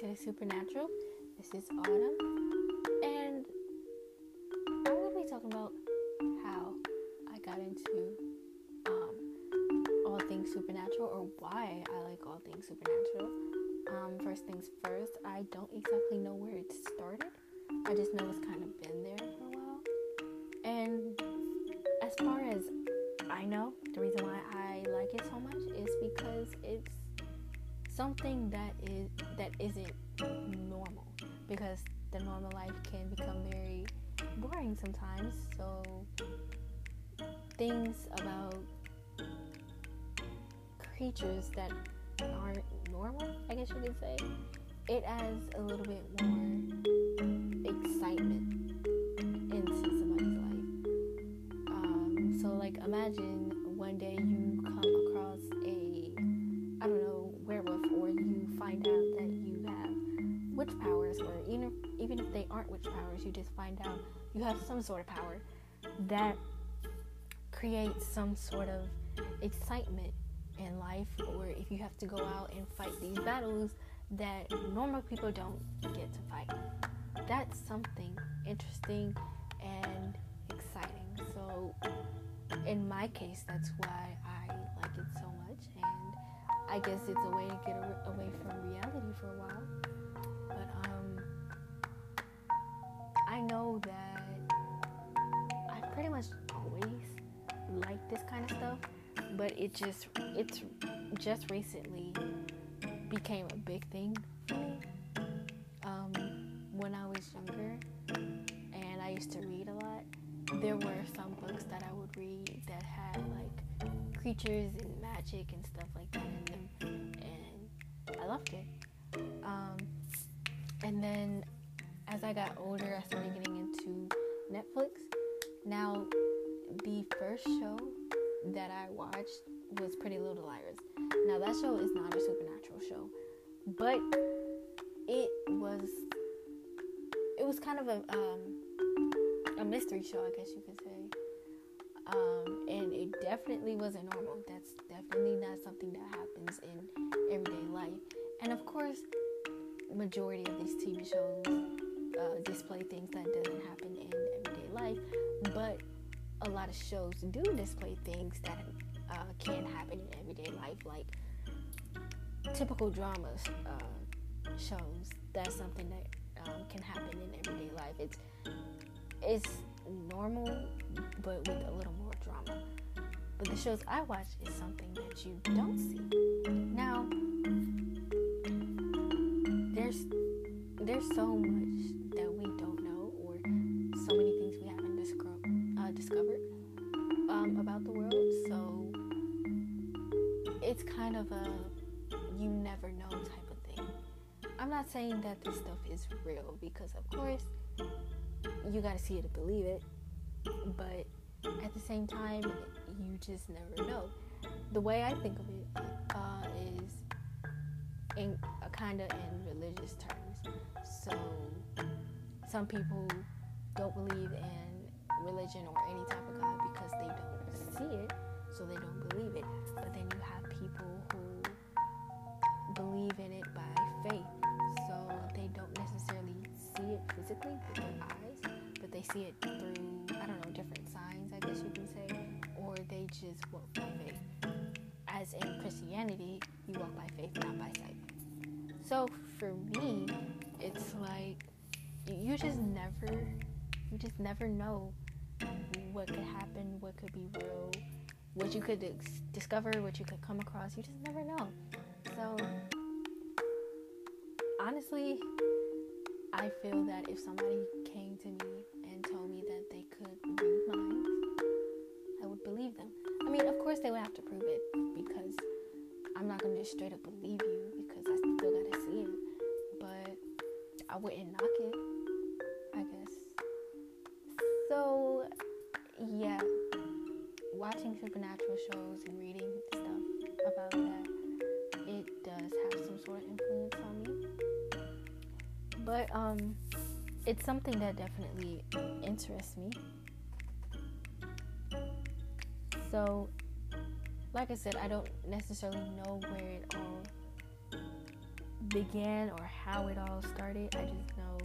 to Supernatural. This is Autumn, and I'm going to be talking about how I got into um, all things supernatural or why I like all things supernatural. Um, first things first, I don't exactly know where it started. I just know it's kind of been there for a while. And as far as I know, the reason why I like it so much is because it's something that is that isn't normal because the normal life can become very boring sometimes. So things about creatures that aren't normal i guess you could say it adds a little bit more excitement into somebody's life. Um, so like imagine one day you come across a i don't know werewolf or you find out that you have witch powers or even if, even if they aren't witch powers you just find out you have some sort of power that creates some sort of excitement in life or if you have to go out and fight these battles that normal people don't get to fight. That's something interesting and exciting. So in my case that's why i like it so much I guess it's a way to get away from reality for a while. But um, I know that I pretty much always like this kind of stuff, but it just it's just recently became a big thing for me. Um, when I was younger and I used to read a lot, there were some books that I would read that had like creatures and magic and loved it. Um, and then as I got older, I started getting into Netflix. Now, the first show that I watched was Pretty Little Liars. Now, that show is not a supernatural show, but it was it was kind of a um, a mystery show, I guess you could say. Um, and it definitely wasn't normal. That's definitely not something that happens in everyday life. And of course, majority of these TV shows uh, display things that doesn't happen in everyday life, but a lot of shows do display things that uh, can happen in everyday life, like typical dramas uh, shows. That's something that um, can happen in everyday life. It's it's normal, but with a little more drama. But the shows I watch is something that you don't see. Now, there's there's so much that we don't know, or so many things we haven't discro- uh, discovered um, about the world. So it's kind of a you never know type of thing. I'm not saying that this stuff is real because, of course, you got to see it to believe it. But at the same time, you just never know. The way I think of it uh, is in uh, a kind of in religious terms. So some people don't believe in religion or any type of God because they don't see it, so they don't believe it. But then you have people who believe in it by faith, so they don't necessarily see it physically with their eyes, but they see it through I don't know different signs, I guess you can say, or they just walk by faith. As in Christianity, you walk by faith, not by sight. So for me, it's like you just never, you just never know what could happen, what could be real, what you could ex- discover, what you could come across. You just never know. So honestly, I feel that if somebody came to me and told me that they could read minds, I would believe them. I mean, of course, they would have to prove it because I'm not gonna just straight up believe wouldn't knock it, I guess. So, yeah, watching supernatural shows and reading stuff about that, it does have some sort of influence on me. But um, it's something that definitely interests me. So, like I said, I don't necessarily know where it all began or how it all started. I just know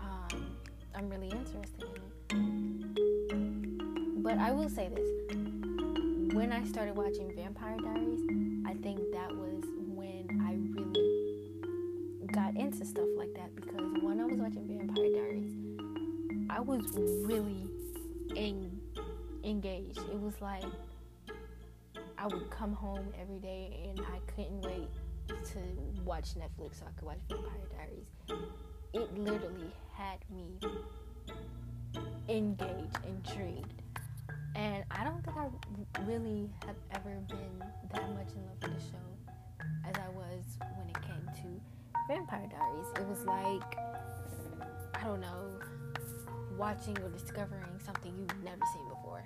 um, I'm really interested in it. But I will say this when I started watching Vampire Diaries, I think that was when I really got into stuff like that because when I was watching Vampire Diaries, I was really in, engaged. It was like I would come home every day and I couldn't wait to watch Netflix so I could watch Vampire Diaries. It literally had me engaged, intrigued. And I don't think I really have ever been that much in love with the show as I was when it came to Vampire Diaries. It was like, I don't know, watching or discovering something you've never seen before.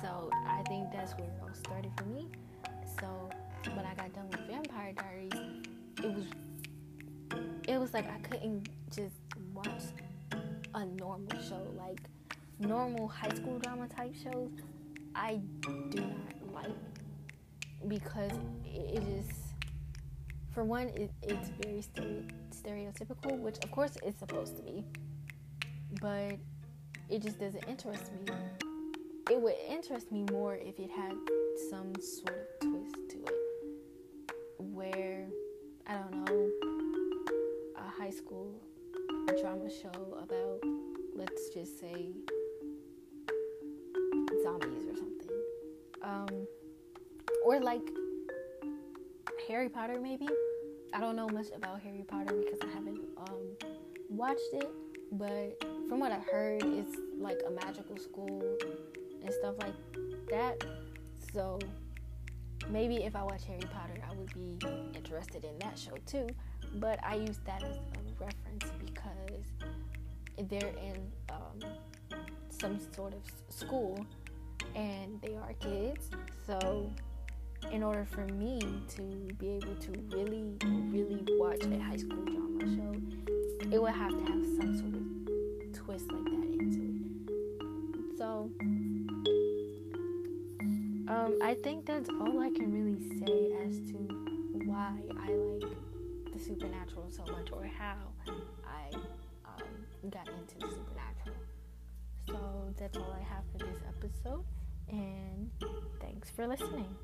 So I think that's where it all started for me. When I got done with Vampire Diaries, it was it was like I couldn't just watch a normal show like normal high school drama type shows. I do not like because it, is for one it, it's very stereotypical, which of course it's supposed to be, but it just doesn't interest me. It would interest me more if it had some sort of twist to it I don't know a high school drama show about let's just say zombies or something. Um, or like Harry Potter maybe? I don't know much about Harry Potter because I haven't um, watched it but from what I heard it's like a magical school and stuff like that. So maybe if I watch Harry Potter, I would be interested in that show too. But I use that as a reference because they're in um, some sort of school and they are kids. So, in order for me to be able to really, really watch a high school drama show, it would have to have some sort of twist like that into it. So, um, I think that's all I can really say as to why I like the supernatural so much or how I um, got into the supernatural. So that's all I have for this episode, and thanks for listening.